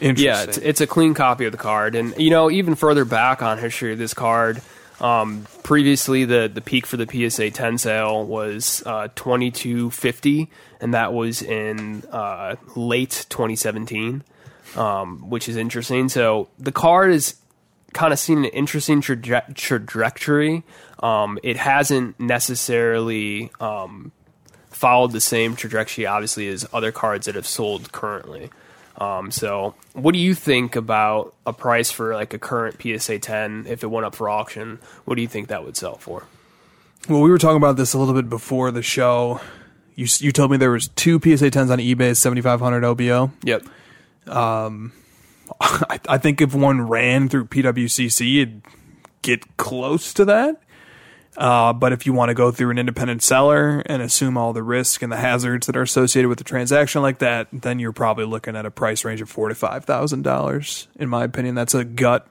Interesting. Yeah, it's, it's a clean copy of the card, and you know, even further back on history of this card, um, previously the the peak for the PSA 10 sale was uh, 2250, and that was in uh, late 2017, um, which is interesting. So the card is kind of seen an interesting traje- trajectory. Um, it hasn't necessarily um, followed the same trajectory, obviously, as other cards that have sold currently. Um, so, what do you think about a price for like a current PSA 10 if it went up for auction? What do you think that would sell for? Well, we were talking about this a little bit before the show. You you told me there was two PSA 10s on eBay, 7500 OBO. Yep. I, I think if one ran through PWCC, it'd get close to that. Uh, but if you want to go through an independent seller and assume all the risk and the hazards that are associated with a transaction like that, then you're probably looking at a price range of four to five thousand dollars. In my opinion, that's a gut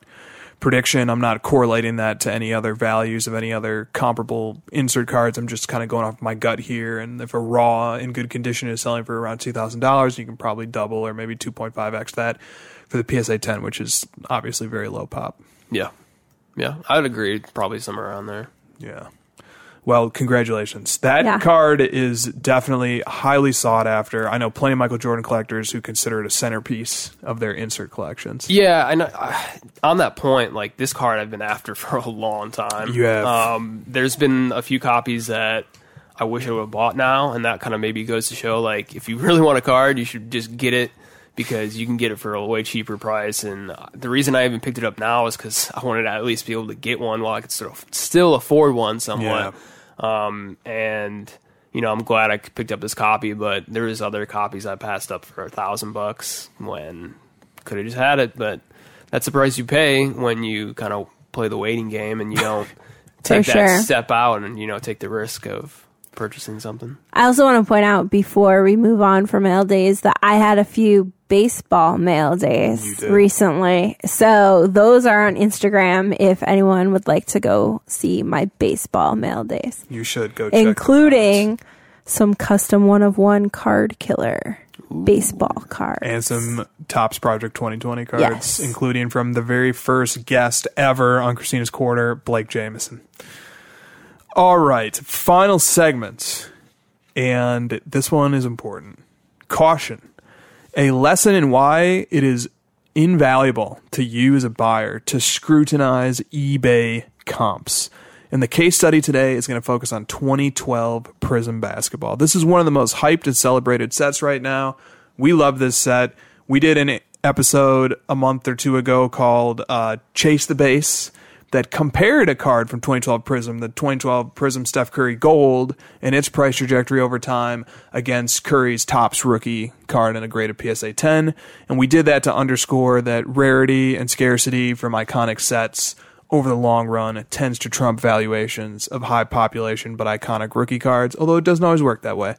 prediction. I'm not correlating that to any other values of any other comparable insert cards. I'm just kind of going off my gut here. And if a raw in good condition is selling for around two thousand dollars, you can probably double or maybe two point five x that for the PSA 10, which is obviously very low pop. Yeah. Yeah. I would agree. Probably somewhere around there. Yeah. Well, congratulations. That Yeah. card is definitely highly sought after. I know plenty of Michael Jordan collectors who consider it a centerpiece of their insert collections. Yeah, I know. On that point, like this card, I've been after for a long time. You have. Um, there's been a few copies that I wish I would have bought now, and that kind of maybe goes to show, like, if you really want a card, you should just get it because you can get it for a way cheaper price. And uh, the reason I even picked it up now is because I wanted to at least be able to get one while I could still still afford one somewhat. Um, and you know, I'm glad I picked up this copy, but there is other copies I passed up for a thousand bucks when could have just had it. But that's the price you pay when you kind of play the waiting game and you don't take that sure. step out and you know take the risk of purchasing something. I also want to point out before we move on from mail days that I had a few baseball mail mm, days recently. So those are on Instagram if anyone would like to go see my baseball mail days, You should go check them out. including some custom one of one card killer baseball cards. and some Topps Project 2020 cards, Yes. including from the very first guest ever on Christina's Quarter, Blake Jamieson. All right, final segment. And this one is important. Caution. A lesson in why it is invaluable to you as a buyer to scrutinize eBay comps. And the case study today is going to focus on 2012 Prizm basketball. This is one of the most hyped and celebrated sets right now. We love this set. We did an episode a month or two ago called uh, Chase the Base that compared a card from 2012 Prizm, the 2012 Prizm Steph Curry Gold, and its price trajectory over time against Curry's Topps rookie card in a grade of PSA 10. And we did that to underscore that rarity and scarcity from iconic sets over the long run tends to trump valuations of high population but iconic rookie cards, although it doesn't always work that way.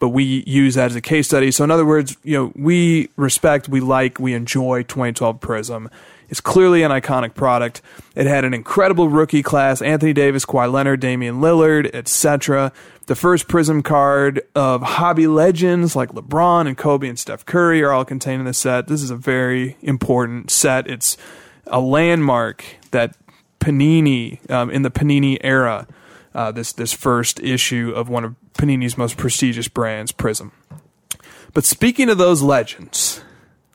But we use that as a case study. So in other words, you know, we respect, we like, we enjoy 2012 Prizm. It's clearly an iconic product. It had an incredible rookie class: Anthony Davis, Kawhi Leonard, Damian Lillard, etc. The first Prizm card of hobby legends like LeBron and Kobe and Steph Curry are all contained in this set. This is a very important set. It's a landmark that Panini um, in the Panini era. Uh, this this first issue of one of Panini's most prestigious brands, Prizm. But speaking of those legends,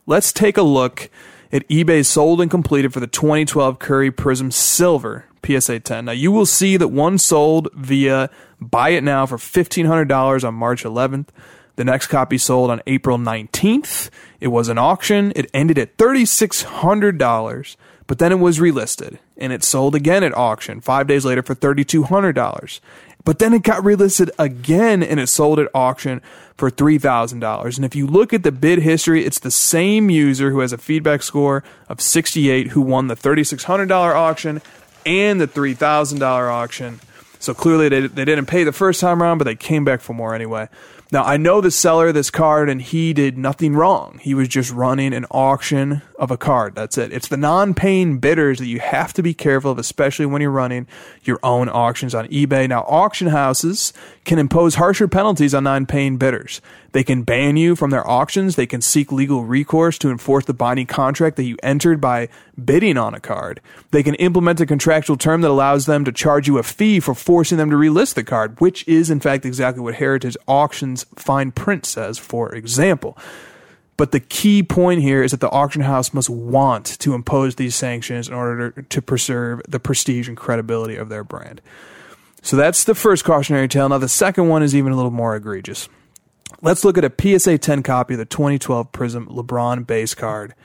let's take a look at eBay sold and completed for the 2012 Curry Prizm Silver PSA 10. Now you will see that one sold via buy it now for $1,500 on March 11th. The next copy sold on April 19th. It was an auction. It ended at $3,600, but then it was relisted and it sold again at auction five days later for $3,200. But then it got relisted again and it sold at auction for $3,000. And if you look at the bid history, it's the same user who has a feedback score of 68 who won the $3,600 auction and the $3,000 auction. So clearly they, they didn't pay the first time around, but they came back for more anyway. Now, I know the seller of this card, and he did nothing wrong. He was just running an auction of a card. That's it. It's the non paying bidders that you have to be careful of, especially when you're running your own auctions on eBay. Now, auction houses can impose harsher penalties on non paying bidders. They can ban you from their auctions. They can seek legal recourse to enforce the binding contract that you entered by bidding on a card. They can implement a contractual term that allows them to charge you a fee for forcing them to relist the card, which is in fact exactly what Heritage Auctions fine print says, for example. But the key point here is that the auction house must want to impose these sanctions in order to preserve the prestige and credibility of their brand. So that's the first cautionary tale. Now, the second one is even a little more egregious. Let's look at a PSA 10 copy of the 2012 Prizm LeBron base card.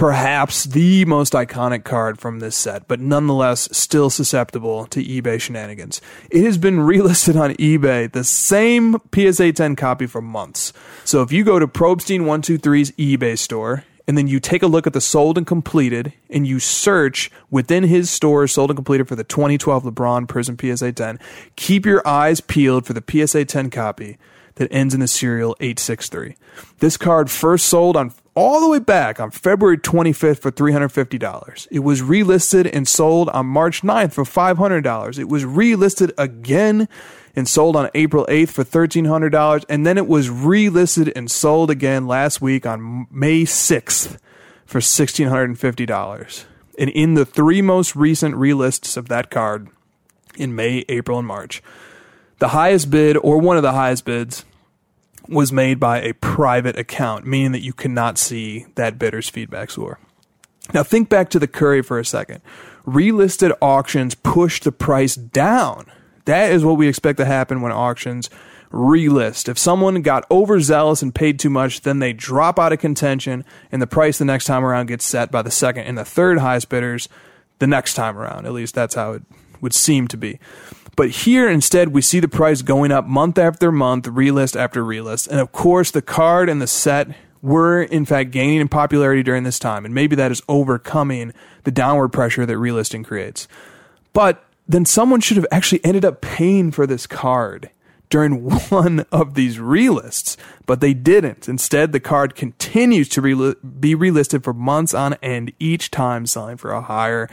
Perhaps the most iconic card from this set, but nonetheless still susceptible to eBay shenanigans. It has been relisted on eBay, the same PSA 10 copy for months. So if you go to Probstein123's eBay store and then you take a look at the sold and completed and you search within his store sold and completed for the 2012 LeBron Prizm PSA 10, keep your eyes peeled for the PSA 10 copy that ends in the serial 863. This card first sold on all the way back on February 25th for $350. It was relisted and sold on March 9th for $500. It was relisted again and sold on April 8th for $1,300. And then it was relisted and sold again last week on May 6th for $1,650. And in the three most recent relists of that card in May, April, and March, the highest bid, or one of the highest bids, was made by a private account, meaning that you cannot see that bidder's feedback score. Now, think back to the Curry for a second. Relisted auctions push the price down. That is what we expect to happen when auctions relist. If someone got overzealous and paid too much, then they drop out of contention, and the price the next time around gets set by the second and the third highest bidders the next time around. At least that's how it would seem to be. But here instead, we see the price going up month after month, relist after relist. And of course, the card and the set were in fact gaining in popularity during this time. And maybe that is overcoming the downward pressure that relisting creates. But then someone should have actually ended up paying for this card during one of these relists, but they didn't. Instead, the card continues to re- be relisted for months on end, each time selling for a higher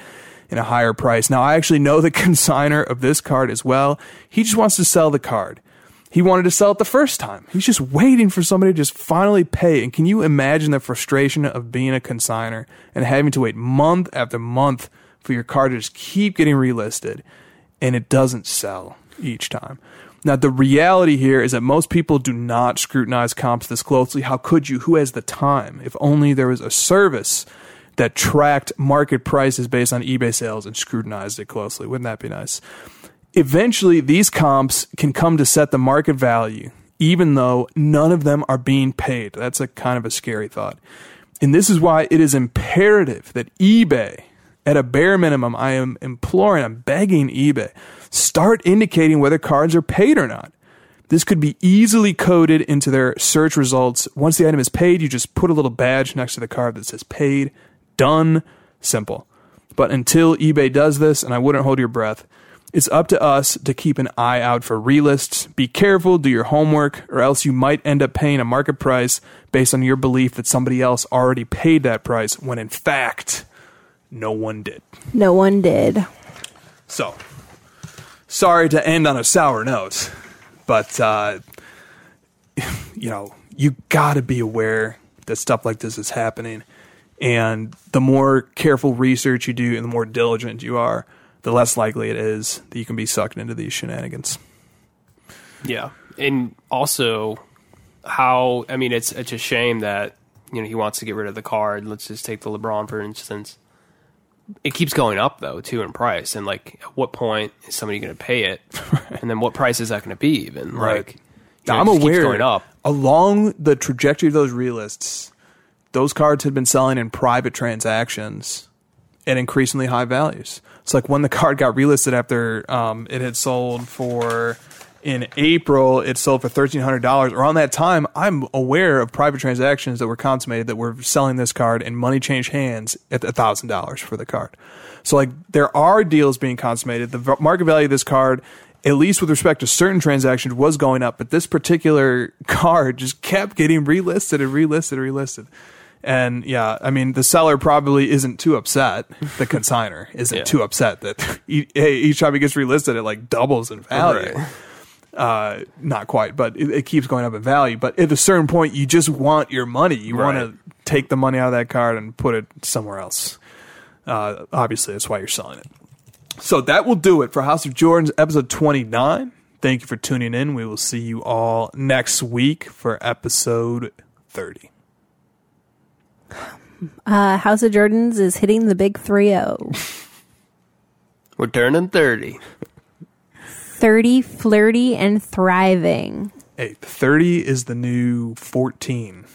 in a higher price. Now, I actually know the consigner of this card as well. He just wants to sell the card. He wanted to sell it the first time. He's just waiting for somebody to just finally pay. And can you imagine the frustration of being a consigner and having to wait month after month for your card to just keep getting relisted and it doesn't sell each time? Now, the reality here is that most people do not scrutinize comps this closely. How could you? Who has the time? If only there was a service that tracked market prices based on eBay sales and scrutinized it closely. Wouldn't that be nice? Eventually, these comps can come to set the market value, even though none of them are being paid. That's a kind of a scary thought. And this is why it is imperative that eBay, at a bare minimum, I am imploring, I'm begging eBay, start indicating whether cards are paid or not. This could be easily coded into their search results. Once the item is paid, you just put a little badge next to the card that says paid Done. Simple. But until eBay does this, and I wouldn't hold your breath, it's up to us to keep an eye out for relists. Be careful, do your homework, or else you might end up paying a market price based on your belief that somebody else already paid that price when in fact no one did. No one did. So, sorry to end on a sour note, but uh, you know, you got to be aware that stuff like this is happening And the more careful research you do and the more diligent you are, the less likely it is that you can be sucked into these shenanigans. Yeah, and also how I mean it's it's a shame that you know he wants to get rid of the card. Let's just take the LeBron for instance. It keeps going up though too in price, and like at what point is somebody going to pay it? And then what price is that going to be? Even Right. like you know, I'm aware going up. along the trajectory of those relists, those cards had been selling in private transactions at increasingly high values. It's like when the card got relisted after um, it had sold for in April, it sold for thirteen hundred dollars. Around that time, I'm aware of private transactions that were consummated that were selling this card and money changed hands at thousand dollars for the card. So like there are deals being consummated. The market value of this card, at least with respect to certain transactions, was going up, but this particular card just kept getting relisted and relisted and relisted. And yeah, I mean, the seller probably isn't too upset. The consigner isn't Yeah. too upset that e- hey, each time it gets relisted, it like doubles in value. Right. Uh, not quite, but it, it keeps going up in value. But at a certain point, you just want your money. You want to take the money out of that card and put it somewhere else. Uh, obviously, that's why you're selling it. So that will do it for House of Jordans episode 29. Thank you for tuning in. We will see you all next week for episode 30. Uh, House of Jordans is hitting the big 3 0. We're turning thirty. 30, flirty, and thriving. Hey, 30 is the new 14.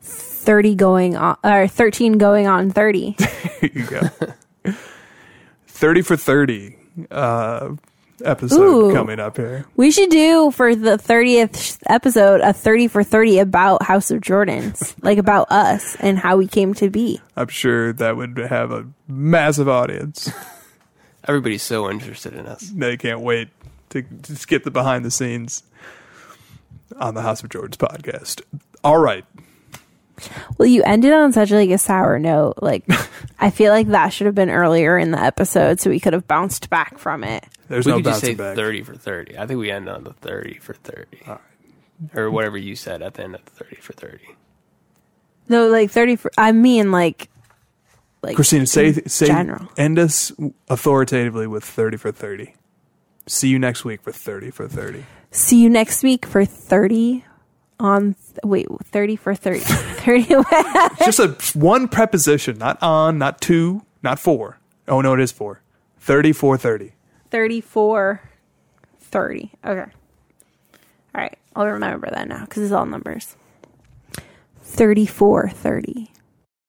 30 going on, or 13 going on 30. Here you go. 30 for 30 uh, episode Ooh. coming up here. we should do for the 30th episode a 30 for 30 about House of Jordans, like about us and how we came to be. I'm sure that would have a massive audience. Everybody's so interested in us. they can't wait to just get the behind the scenes on the House of Jordans podcast. All right. Well, you ended on such like a sour note. Like, I feel like that should have been earlier in the episode so we could have bounced back from it. There's we no could just say bouncing back. thirty for thirty. I think we end on the thirty for thirty, or whatever you said at the end of the thirty for thirty. No, like 30 for, I mean, like, like Christina, say in say general. end us authoritatively with 30 for 30. See you next week for 30 for 30. See you next week for 30 on, wait, 30 for 30. 30, Just a one preposition, not on, not two not for. Oh no, it is four 30 for 30. 34, 30. Okay. All right. I'll remember that now because it's all numbers. 34, 30.